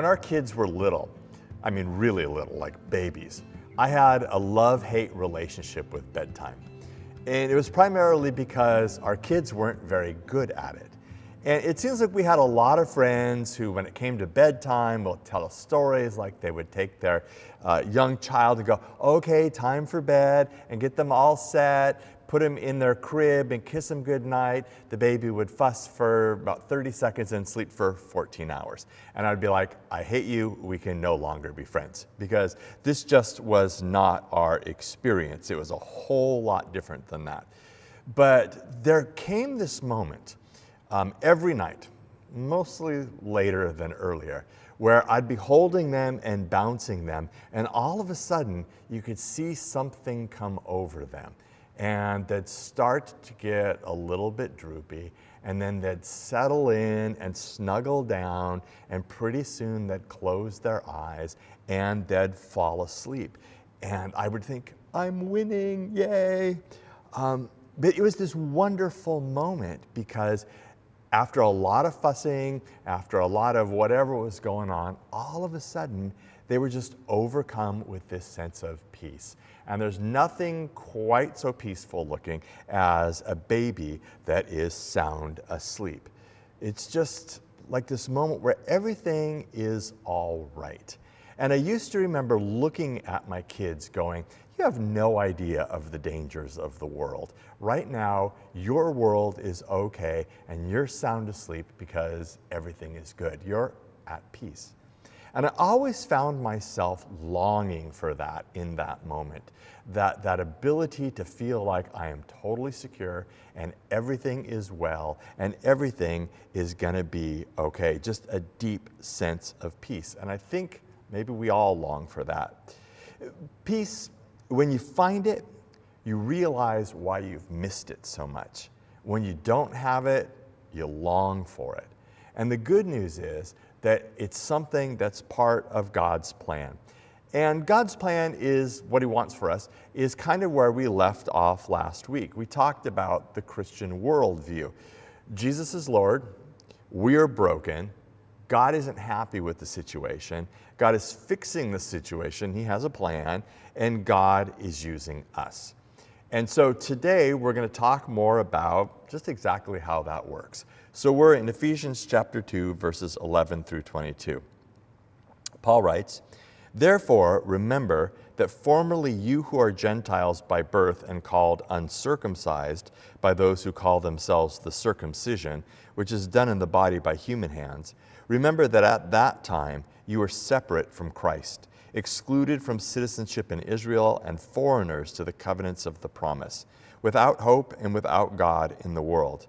When our kids were little, I mean really little, like babies, I had a love-hate relationship with bedtime. And it was primarily because our kids weren't very good at it. And it seems like we had a lot of friends who, when it came to bedtime, will tell us stories like they would take their uh, young child and go, okay, time for bed, and get them all set, put them in their crib and kiss them goodnight. The baby would fuss for about 30 seconds and sleep for 14 hours. And I'd be like, I hate you, we can no longer be friends. Because this just was not our experience. It was a whole lot different than that. But there came this moment um, every night, mostly later than earlier, where I'd be holding them and bouncing them, and all of a sudden you could see something come over them. And they'd start to get a little bit droopy, and then they'd settle in and snuggle down, and pretty soon they'd close their eyes and they'd fall asleep. And I would think, I'm winning, yay. Um, but it was this wonderful moment because after a lot of fussing, after a lot of whatever was going on, all of a sudden they were just overcome with this sense of peace. And there's nothing quite so peaceful looking as a baby that is sound asleep. It's just like this moment where everything is all right. And I used to remember looking at my kids going, you have no idea of the dangers of the world. Right now, your world is okay and you're sound asleep because everything is good. You're at peace. And I always found myself longing for that in that moment. That, that ability to feel like I am totally secure and everything is well and everything is gonna be okay. Just a deep sense of peace. And I think maybe we all long for that. Peace when you find it, you realize why you've missed it so much. When you don't have it, you long for it. And the good news is that it's something that's part of God's plan. And God's plan is what He wants for us, is kind of where we left off last week. We talked about the Christian worldview. Jesus is Lord, we are broken, God isn't happy with the situation. God is fixing the situation. He has a plan, and God is using us. And so today we're going to talk more about just exactly how that works. So we're in Ephesians chapter 2, verses 11 through 22. Paul writes, Therefore, remember that formerly you who are Gentiles by birth and called uncircumcised by those who call themselves the circumcision, which is done in the body by human hands, Remember that at that time you were separate from Christ, excluded from citizenship in Israel, and foreigners to the covenants of the promise, without hope and without God in the world.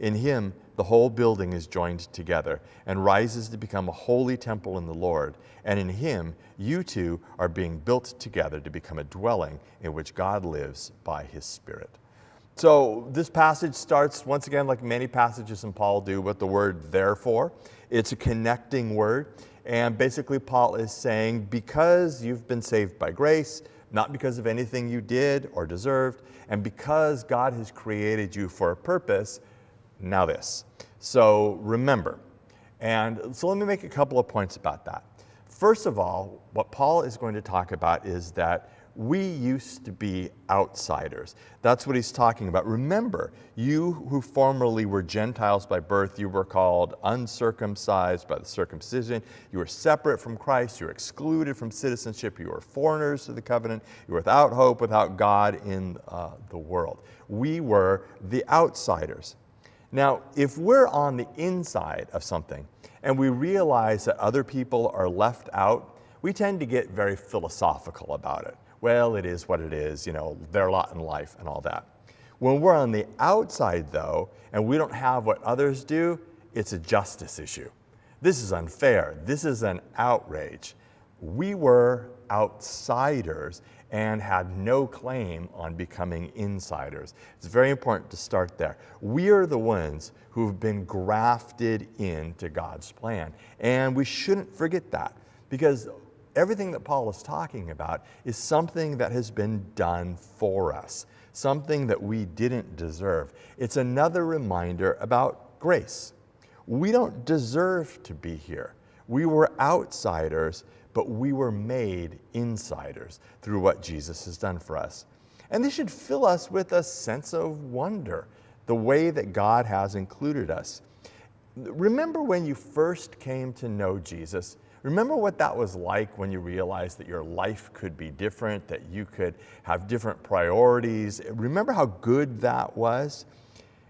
In him, the whole building is joined together and rises to become a holy temple in the Lord. And in him, you too are being built together to become a dwelling in which God lives by his Spirit. So this passage starts, once again, like many passages in Paul do, with the word therefore. It's a connecting word. And basically, Paul is saying, because you've been saved by grace, not because of anything you did or deserved, and because God has created you for a purpose, now this. So remember. And so let me make a couple of points about that. First of all, what Paul is going to talk about is that we used to be outsiders. That's what he's talking about. Remember, you who formerly were Gentiles by birth, you were called uncircumcised by the circumcision. You were separate from Christ. You were excluded from citizenship. You were foreigners to the covenant. You were without hope, without God in uh, the world. We were the outsiders. Now, if we're on the inside of something and we realize that other people are left out, we tend to get very philosophical about it. Well, it is what it is, you know, their lot in life and all that. When we're on the outside, though, and we don't have what others do, it's a justice issue. This is unfair. This is an outrage. We were outsiders and had no claim on becoming insiders. It's very important to start there. We are the ones who've been grafted into God's plan, and we shouldn't forget that because everything that Paul is talking about is something that has been done for us, something that we didn't deserve. It's another reminder about grace. We don't deserve to be here. We were outsiders, but we were made insiders through what Jesus has done for us. And this should fill us with a sense of wonder, the way that God has included us. Remember when you first came to know Jesus? Remember what that was like when you realized that your life could be different, that you could have different priorities. Remember how good that was?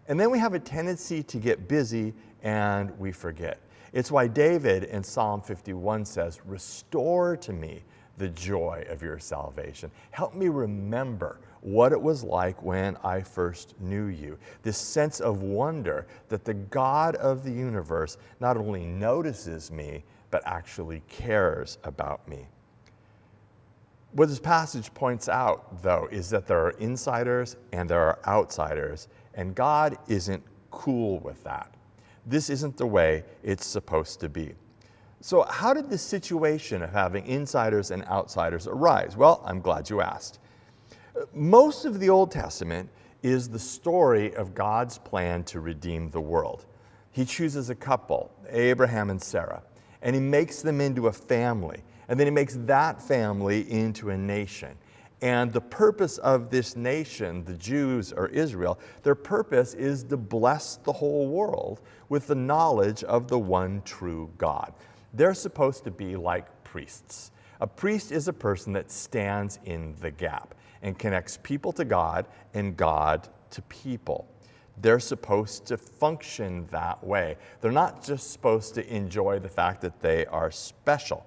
And then we have a tendency to get busy and we forget. It's why David in Psalm 51 says, Restore to me the joy of your salvation. Help me remember what it was like when I first knew you. This sense of wonder that the God of the universe not only notices me, but actually cares about me. What this passage points out, though, is that there are insiders and there are outsiders, and God isn't cool with that. This isn't the way it's supposed to be. So, how did this situation of having insiders and outsiders arise? Well, I'm glad you asked. Most of the Old Testament is the story of God's plan to redeem the world. He chooses a couple, Abraham and Sarah and he makes them into a family. And then he makes that family into a nation. And the purpose of this nation, the Jews or Israel, their purpose is to bless the whole world with the knowledge of the one true God. They're supposed to be like priests. A priest is a person that stands in the gap and connects people to God and God to people they're supposed to function that way. They're not just supposed to enjoy the fact that they are special.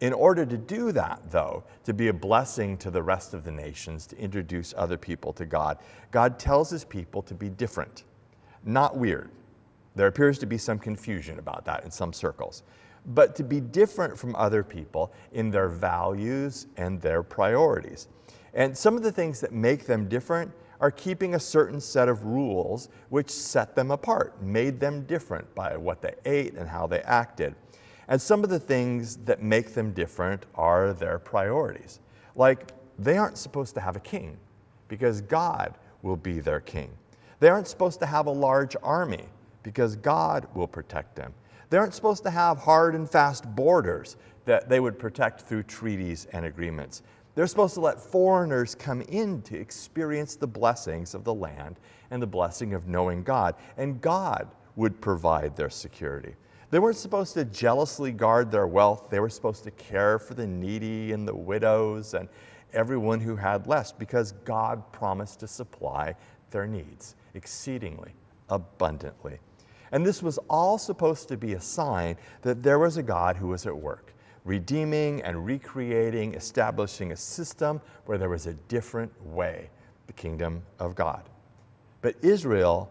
In order to do that, though, to be a blessing to the rest of the nations, to introduce other people to God, God tells his people to be different, not weird. There appears to be some confusion about that in some circles. But to be different from other people in their values and their priorities. And some of the things that make them different are keeping a certain set of rules which set them apart, made them different by what they ate and how they acted. And some of the things that make them different are their priorities. Like, they aren't supposed to have a king because God will be their king. They aren't supposed to have a large army because God will protect them. They aren't supposed to have hard and fast borders that they would protect through treaties and agreements. They're supposed to let foreigners come in to experience the blessings of the land and the blessing of knowing God, and God would provide their security. They weren't supposed to jealously guard their wealth. They were supposed to care for the needy and the widows and everyone who had less because God promised to supply their needs exceedingly abundantly. And this was all supposed to be a sign that there was a God who was at work redeeming and recreating, establishing a system where there was a different way, the kingdom of God. But Israel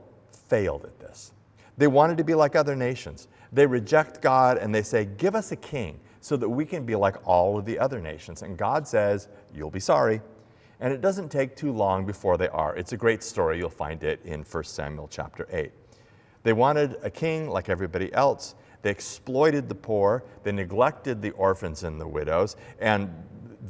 failed at this. They wanted to be like other nations. They reject God and they say, Give us a king so that we can be like all of the other nations. And God says, You'll be sorry. And it doesn't take too long before they are. It's a great story. You'll find it in 1 Samuel chapter 8. They wanted a king like everybody else. They exploited the poor, they neglected the orphans and the widows, and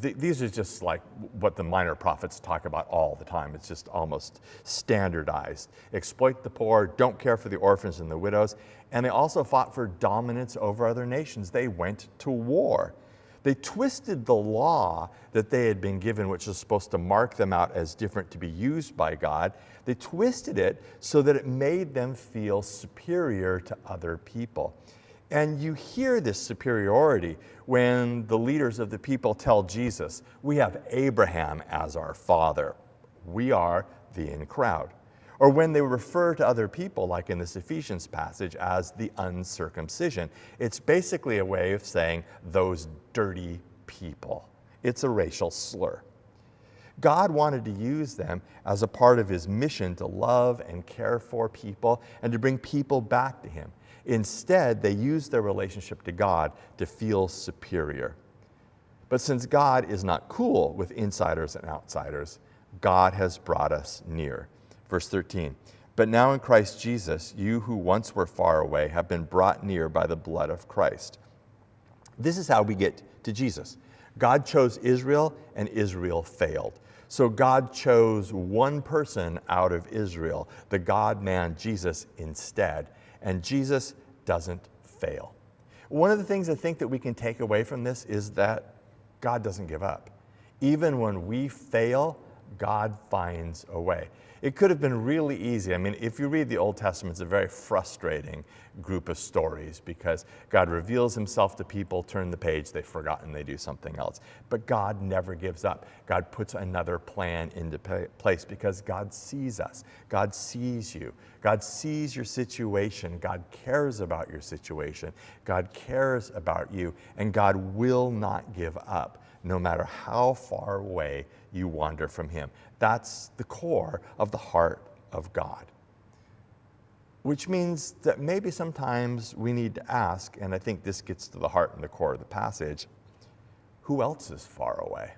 th- these are just like what the minor prophets talk about all the time. It's just almost standardized. Exploit the poor, don't care for the orphans and the widows, and they also fought for dominance over other nations. They went to war. They twisted the law that they had been given, which was supposed to mark them out as different to be used by God. They twisted it so that it made them feel superior to other people. And you hear this superiority when the leaders of the people tell Jesus, We have Abraham as our father. We are the in crowd. Or when they refer to other people, like in this Ephesians passage, as the uncircumcision. It's basically a way of saying those dirty people. It's a racial slur. God wanted to use them as a part of his mission to love and care for people and to bring people back to him. Instead, they use their relationship to God to feel superior. But since God is not cool with insiders and outsiders, God has brought us near. Verse 13. But now in Christ Jesus, you who once were far away have been brought near by the blood of Christ. This is how we get to Jesus. God chose Israel, and Israel failed. So God chose one person out of Israel, the God man Jesus, instead. And Jesus doesn't fail. One of the things I think that we can take away from this is that God doesn't give up. Even when we fail, God finds a way. It could have been really easy. I mean, if you read the Old Testament, it's a very frustrating group of stories because God reveals himself to people, turn the page, they've forgotten, they do something else. But God never gives up. God puts another plan into place because God sees us. God sees you. God sees your situation. God cares about your situation. God cares about you. And God will not give up no matter how far away you wander from Him. That's the core of the heart of God. Which means that maybe sometimes we need to ask, and I think this gets to the heart and the core of the passage who else is far away?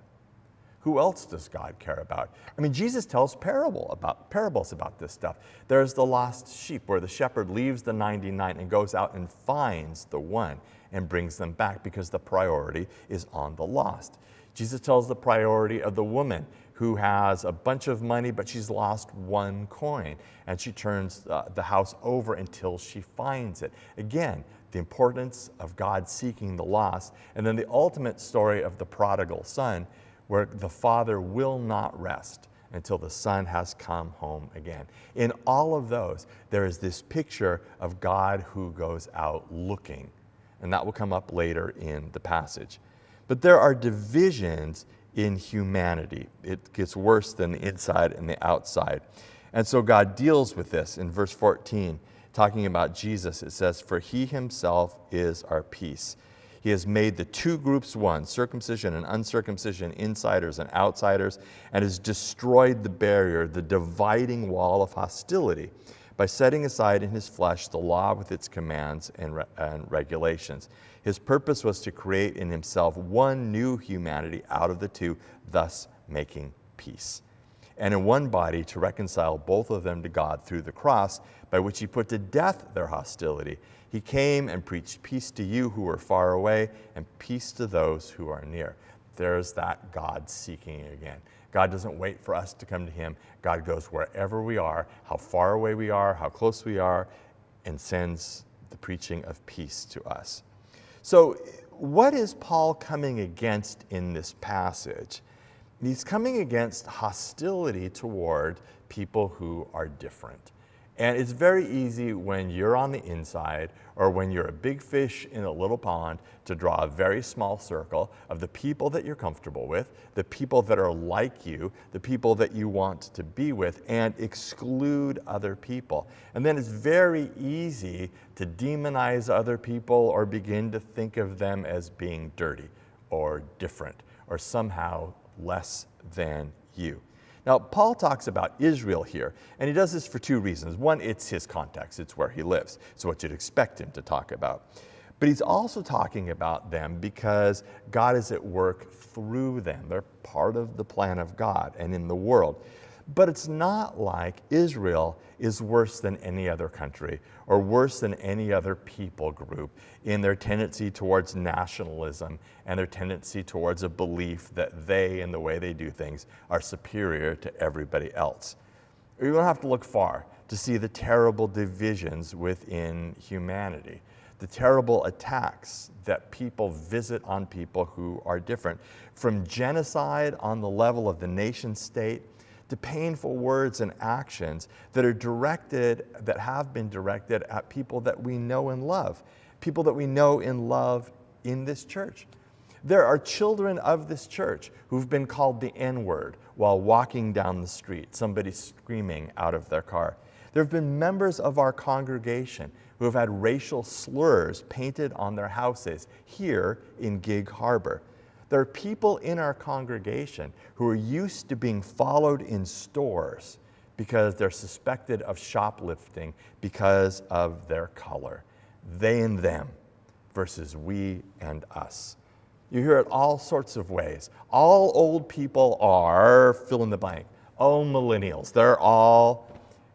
Who else does God care about? I mean, Jesus tells parable about, parables about this stuff. There's the lost sheep where the shepherd leaves the 99 and goes out and finds the one and brings them back because the priority is on the lost. Jesus tells the priority of the woman who has a bunch of money, but she's lost one coin. And she turns uh, the house over until she finds it. Again, the importance of God seeking the lost. And then the ultimate story of the prodigal son, where the father will not rest until the son has come home again. In all of those, there is this picture of God who goes out looking. And that will come up later in the passage. But there are divisions in humanity. It gets worse than the inside and the outside. And so God deals with this in verse 14, talking about Jesus. It says, For he himself is our peace. He has made the two groups one, circumcision and uncircumcision, insiders and outsiders, and has destroyed the barrier, the dividing wall of hostility, by setting aside in his flesh the law with its commands and, re- and regulations. His purpose was to create in himself one new humanity out of the two, thus making peace. And in one body to reconcile both of them to God through the cross, by which he put to death their hostility. He came and preached peace to you who are far away and peace to those who are near. There's that God seeking again. God doesn't wait for us to come to him. God goes wherever we are, how far away we are, how close we are, and sends the preaching of peace to us. So, what is Paul coming against in this passage? He's coming against hostility toward people who are different. And it's very easy when you're on the inside or when you're a big fish in a little pond to draw a very small circle of the people that you're comfortable with, the people that are like you, the people that you want to be with, and exclude other people. And then it's very easy to demonize other people or begin to think of them as being dirty or different or somehow less than you. Now, Paul talks about Israel here, and he does this for two reasons. One, it's his context, it's where he lives. It's what you'd expect him to talk about. But he's also talking about them because God is at work through them. They're part of the plan of God and in the world. But it's not like Israel is worse than any other country or worse than any other people group in their tendency towards nationalism and their tendency towards a belief that they and the way they do things are superior to everybody else. You don't have to look far to see the terrible divisions within humanity. the terrible attacks that people visit on people who are different, from genocide on the level of the nation state to painful words and actions that are directed, that have been directed at people that we know and love, people that we know and love in this church. There are children of this church who've been called the N word while walking down the street, somebody screaming out of their car. There have been members of our congregation who have had racial slurs painted on their houses here in Gig Harbor. There are people in our congregation who are used to being followed in stores because they're suspected of shoplifting because of their color. They and them versus we and us. You hear it all sorts of ways. All old people are fill in the blank. Oh, millennials. They're all.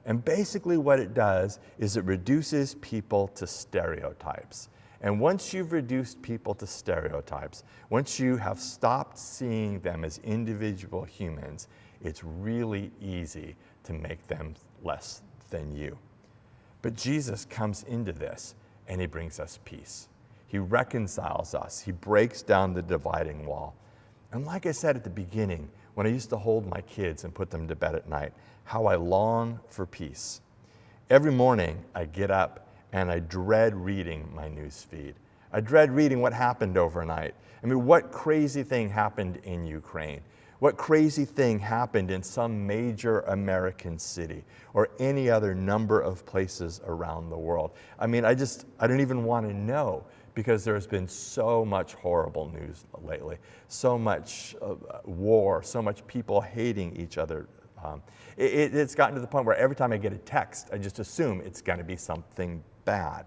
And basically, what it does is it reduces people to stereotypes. And once you've reduced people to stereotypes, once you have stopped seeing them as individual humans, it's really easy to make them less than you. But Jesus comes into this and he brings us peace. He reconciles us, He breaks down the dividing wall. And like I said at the beginning, when I used to hold my kids and put them to bed at night, how I long for peace. Every morning I get up and I dread reading my news feed. I dread reading what happened overnight. I mean, what crazy thing happened in Ukraine? What crazy thing happened in some major American city or any other number of places around the world? I mean, I just, I don't even want to know because there's been so much horrible news lately, so much uh, war, so much people hating each other. Um, it, it's gotten to the point where every time I get a text, I just assume it's going to be something bad.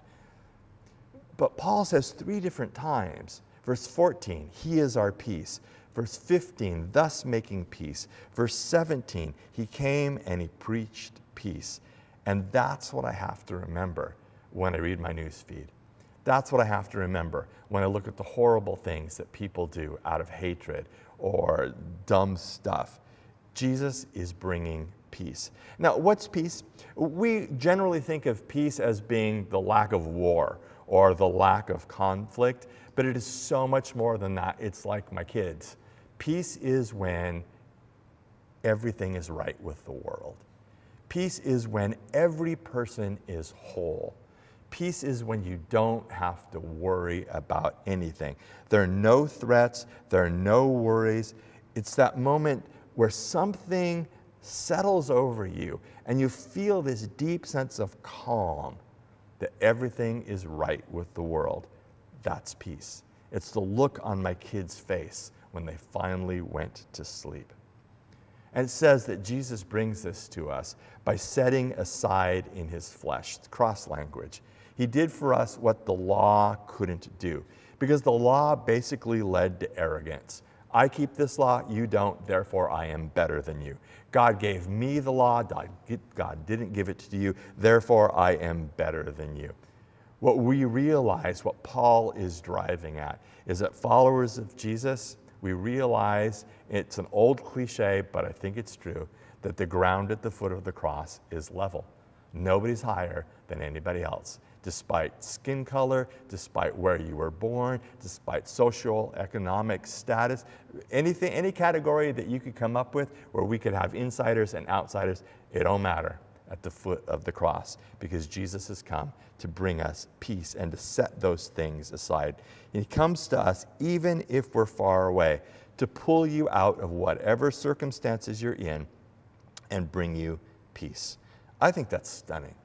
But Paul says three different times, verse 14, He is our peace. Verse 15, thus making peace. Verse 17, He came and He preached peace. And that's what I have to remember when I read my news feed. That's what I have to remember when I look at the horrible things that people do out of hatred or dumb stuff. Jesus is bringing peace. Now, what's peace? We generally think of peace as being the lack of war or the lack of conflict, but it is so much more than that. It's like my kids. Peace is when everything is right with the world. Peace is when every person is whole. Peace is when you don't have to worry about anything. There are no threats, there are no worries. It's that moment where something settles over you and you feel this deep sense of calm that everything is right with the world. That's peace. It's the look on my kid's face when they finally went to sleep. And it says that Jesus brings this to us by setting aside in his flesh, cross language. He did for us what the law couldn't do, because the law basically led to arrogance. I keep this law, you don't, therefore I am better than you. God gave me the law, God didn't give it to you, therefore I am better than you. What we realize, what Paul is driving at, is that followers of Jesus, we realize it's an old cliche, but I think it's true, that the ground at the foot of the cross is level. Nobody's higher than anybody else despite skin color, despite where you were born, despite social, economic status, anything, any category that you could come up with where we could have insiders and outsiders, it don't matter at the foot of the cross because Jesus has come to bring us peace and to set those things aside. And he comes to us even if we're far away to pull you out of whatever circumstances you're in and bring you peace. I think that's stunning.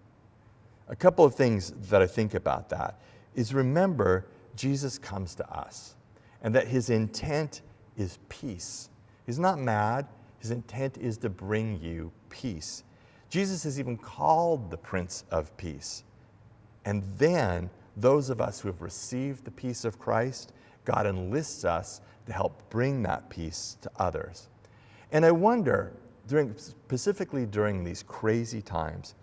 A couple of things that I think about that is remember, Jesus comes to us and that his intent is peace. He's not mad, his intent is to bring you peace. Jesus is even called the Prince of Peace. And then, those of us who have received the peace of Christ, God enlists us to help bring that peace to others. And I wonder, during, specifically during these crazy times,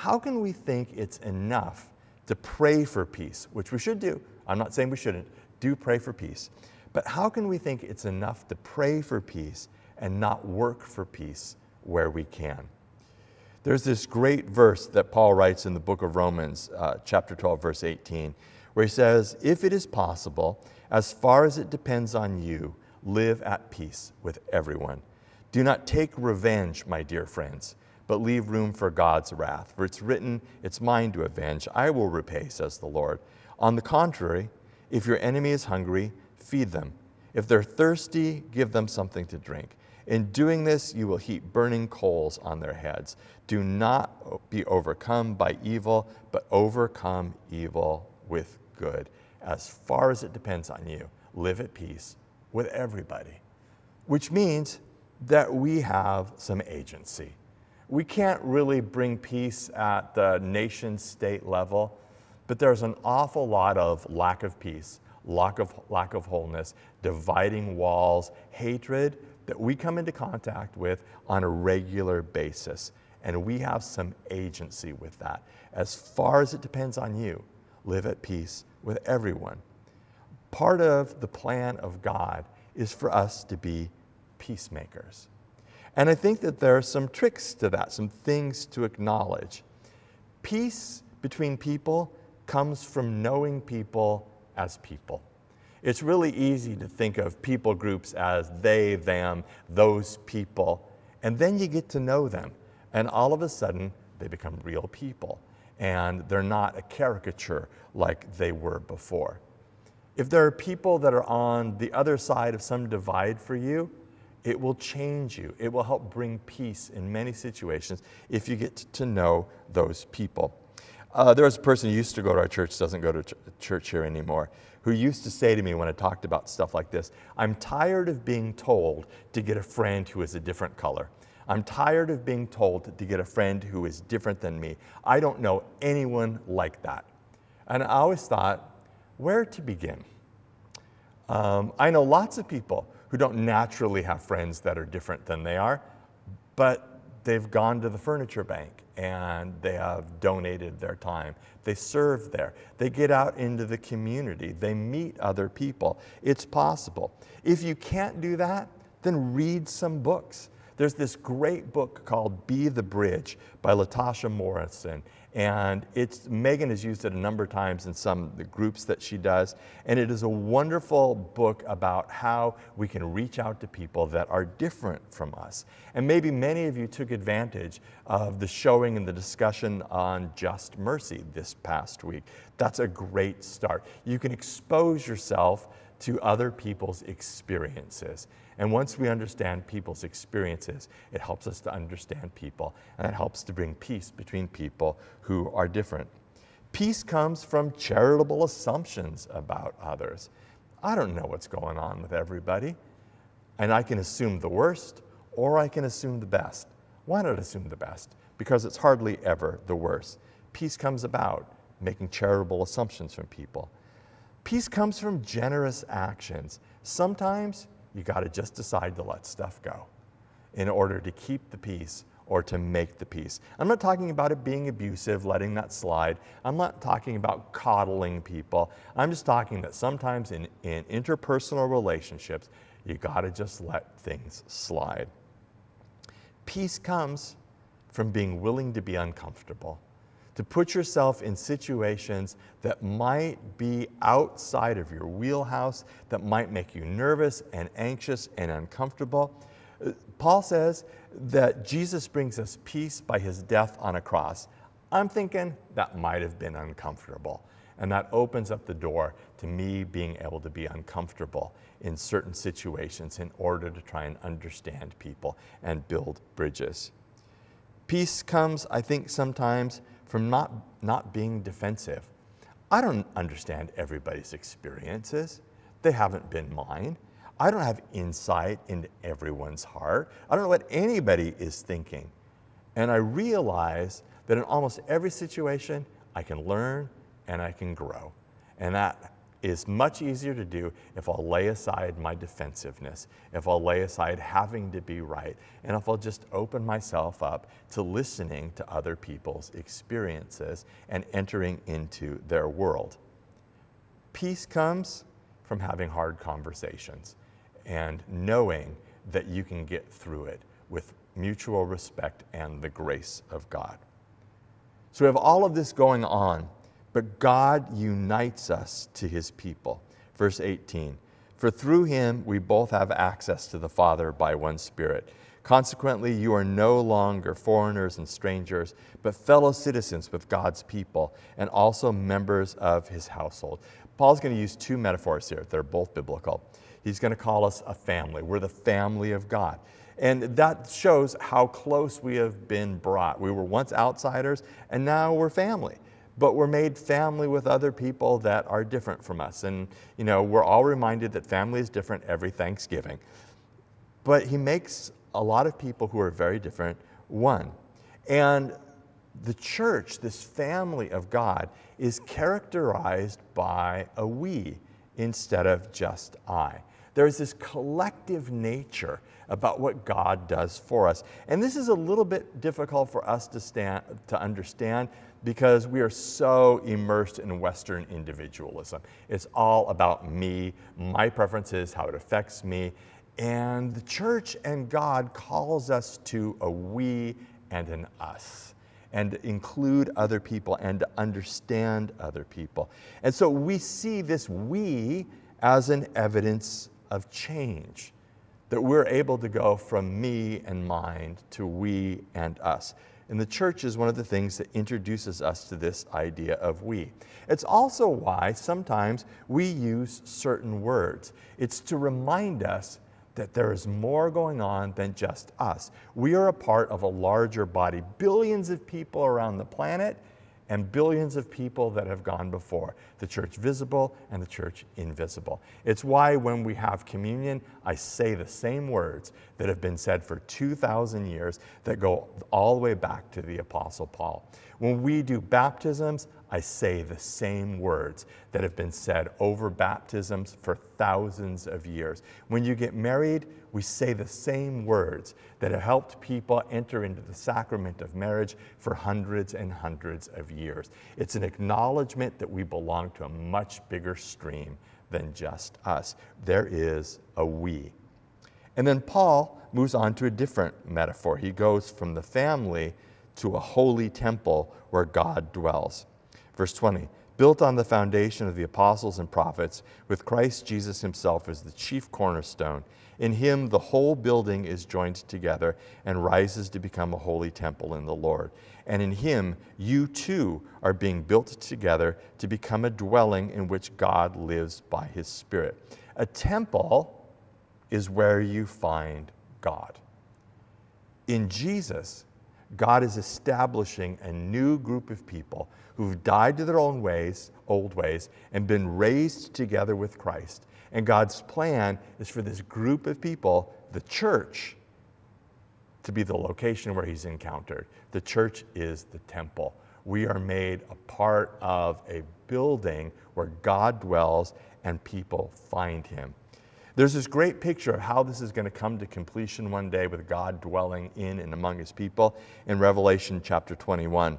how can we think it's enough to pray for peace, which we should do? I'm not saying we shouldn't. Do pray for peace. But how can we think it's enough to pray for peace and not work for peace where we can? There's this great verse that Paul writes in the book of Romans, uh, chapter 12, verse 18, where he says, If it is possible, as far as it depends on you, live at peace with everyone. Do not take revenge, my dear friends, but leave room for God's wrath. For it's written, It's mine to avenge. I will repay, says the Lord. On the contrary, if your enemy is hungry, feed them. If they're thirsty, give them something to drink. In doing this, you will heap burning coals on their heads. Do not be overcome by evil, but overcome evil with good. As far as it depends on you, live at peace with everybody, which means that we have some agency. We can't really bring peace at the nation state level, but there's an awful lot of lack of peace, lack of, lack of wholeness, dividing walls, hatred that we come into contact with on a regular basis. And we have some agency with that. As far as it depends on you, live at peace with everyone. Part of the plan of God is for us to be peacemakers. And I think that there are some tricks to that, some things to acknowledge. Peace between people comes from knowing people as people. It's really easy to think of people groups as they, them, those people. And then you get to know them. And all of a sudden, they become real people. And they're not a caricature like they were before. If there are people that are on the other side of some divide for you, it will change you. It will help bring peace in many situations if you get to know those people. Uh, there was a person who used to go to our church, doesn't go to ch- church here anymore, who used to say to me when I talked about stuff like this, I'm tired of being told to get a friend who is a different color. I'm tired of being told to get a friend who is different than me. I don't know anyone like that. And I always thought, where to begin? Um, I know lots of people who don't naturally have friends that are different than they are, but they've gone to the furniture bank and they have donated their time. They serve there. They get out into the community. They meet other people. It's possible. If you can't do that, then read some books. There's this great book called Be the Bridge by Latasha Morrison. And it's, Megan has used it a number of times in some of the groups that she does. And it is a wonderful book about how we can reach out to people that are different from us. And maybe many of you took advantage of the showing and the discussion on just mercy this past week. That's a great start. You can expose yourself to other people's experiences. And once we understand people's experiences, it helps us to understand people, and it helps to bring peace between people who are different. Peace comes from charitable assumptions about others. I don't know what's going on with everybody, and I can assume the worst or I can assume the best. Why not assume the best? Because it's hardly ever the worst. Peace comes about making charitable assumptions from people. Peace comes from generous actions. Sometimes you got to just decide to let stuff go in order to keep the peace or to make the peace. I'm not talking about it being abusive, letting that slide. I'm not talking about coddling people. I'm just talking that sometimes in, in interpersonal relationships, you got to just let things slide. Peace comes from being willing to be uncomfortable to put yourself in situations that might be outside of your wheelhouse, that might make you nervous and anxious and uncomfortable. Paul says that Jesus brings us peace by his death on a cross. I'm thinking that might have been uncomfortable. And that opens up the door to me being able to be uncomfortable in certain situations in order to try and understand people and build bridges. Peace comes, I think, sometimes from not, not being defensive. I don't understand everybody's experiences. They haven't been mine. I don't have insight into everyone's heart. I don't know what anybody is thinking. And I realize that in almost every situation, I can learn and I can grow. And that is much easier to do if I'll lay aside my defensiveness, if I'll lay aside having to be right, and if I'll just open myself up to listening to other people's experiences and entering into their world. Peace comes from having hard conversations and knowing that you can get through it with mutual respect and the grace of God. So we have all of this going on but God unites us to his people. Verse 18 For through him we both have access to the Father by one Spirit. Consequently, you are no longer foreigners and strangers, but fellow citizens with God's people and also members of his household. Paul's going to use two metaphors here. They're both biblical. He's going to call us a family. We're the family of God. And that shows how close we have been brought. We were once outsiders, and now we're family. But we're made family with other people that are different from us. And, you know, we're all reminded that family is different every Thanksgiving. But he makes a lot of people who are very different one. And the church, this family of God, is characterized by a we instead of just I. There's this collective nature about what God does for us. And this is a little bit difficult for us to, stand, to understand because we are so immersed in Western individualism. It's all about me, my preferences, how it affects me. And the church and God calls us to a we and an us and include other people and to understand other people. And so we see this we as an evidence of change that we're able to go from me and mine to we and us. And the church is one of the things that introduces us to this idea of we. It's also why sometimes we use certain words. It's to remind us that there is more going on than just us. We are a part of a larger body, billions of people around the planet and billions of people that have gone before the church visible and the church invisible. It's why when we have communion, I say the same words that have been said for 2,000 years that go all the way back to the Apostle Paul. When we do baptisms, I say the same words that have been said over baptisms for thousands of years. When you get married, we say the same words that have helped people enter into the sacrament of marriage for hundreds and hundreds of years. It's an acknowledgement that we belong to a much bigger stream than just us. There is a we. And then Paul moves on to a different metaphor. He goes from the family to a holy temple where God dwells. Verse 20 built on the foundation of the apostles and prophets, with Christ Jesus himself as the chief cornerstone. In him, the whole building is joined together and rises to become a holy temple in the Lord. And in him, you too are being built together to become a dwelling in which God lives by his Spirit. A temple is where you find God. In Jesus, God is establishing a new group of people who've died to their own ways, old ways, and been raised together with Christ. And God's plan is for this group of people, the church, to be the location where He's encountered. The church is the temple. We are made a part of a building where God dwells and people find Him. There's this great picture of how this is going to come to completion one day with God dwelling in and among his people in Revelation chapter 21.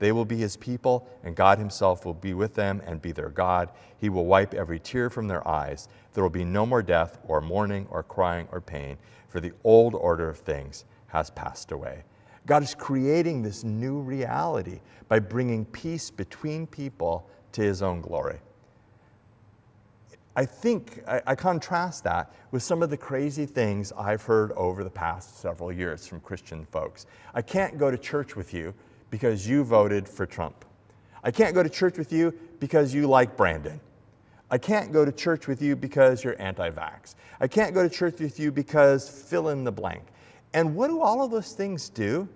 They will be his people, and God himself will be with them and be their God. He will wipe every tear from their eyes. There will be no more death, or mourning, or crying, or pain, for the old order of things has passed away. God is creating this new reality by bringing peace between people to his own glory. I think I, I, contrast that with some of the crazy things I've heard over the past several years from Christian folks. I can't go to church with you because you voted for Trump. I can't go to church with you because you like Brandon. I can't go to church with you because you're anti vax. I can't go to church with you because fill in the blank. And what do all of those things do?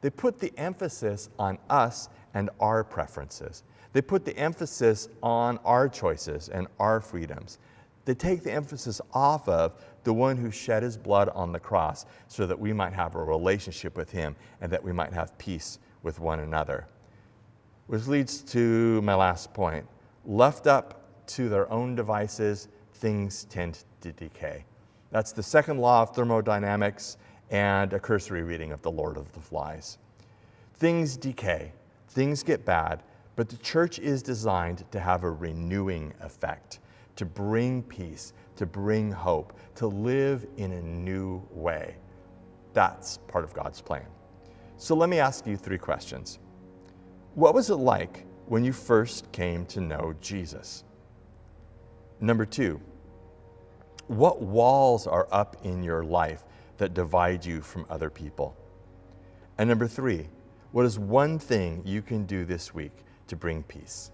They put the emphasis on us and our preferences. They put the emphasis on our choices and our freedoms. They take the emphasis off of the one who shed his blood on the cross so that we might have a relationship with him and that we might have peace with one another. Which leads to my last point. Left up to their own devices, things tend to decay. That's the second law of thermodynamics and a cursory reading of The Lord of the Flies. Things decay, things get bad, but the church is designed to have a renewing effect, to bring peace, to bring hope, to live in a new way. That's part of God's plan. So let me ask you three questions. What was it like when you first came to know Jesus? Number two, what walls are up in your life that divide you from other people? And number three, what is one thing you can do this week to bring peace?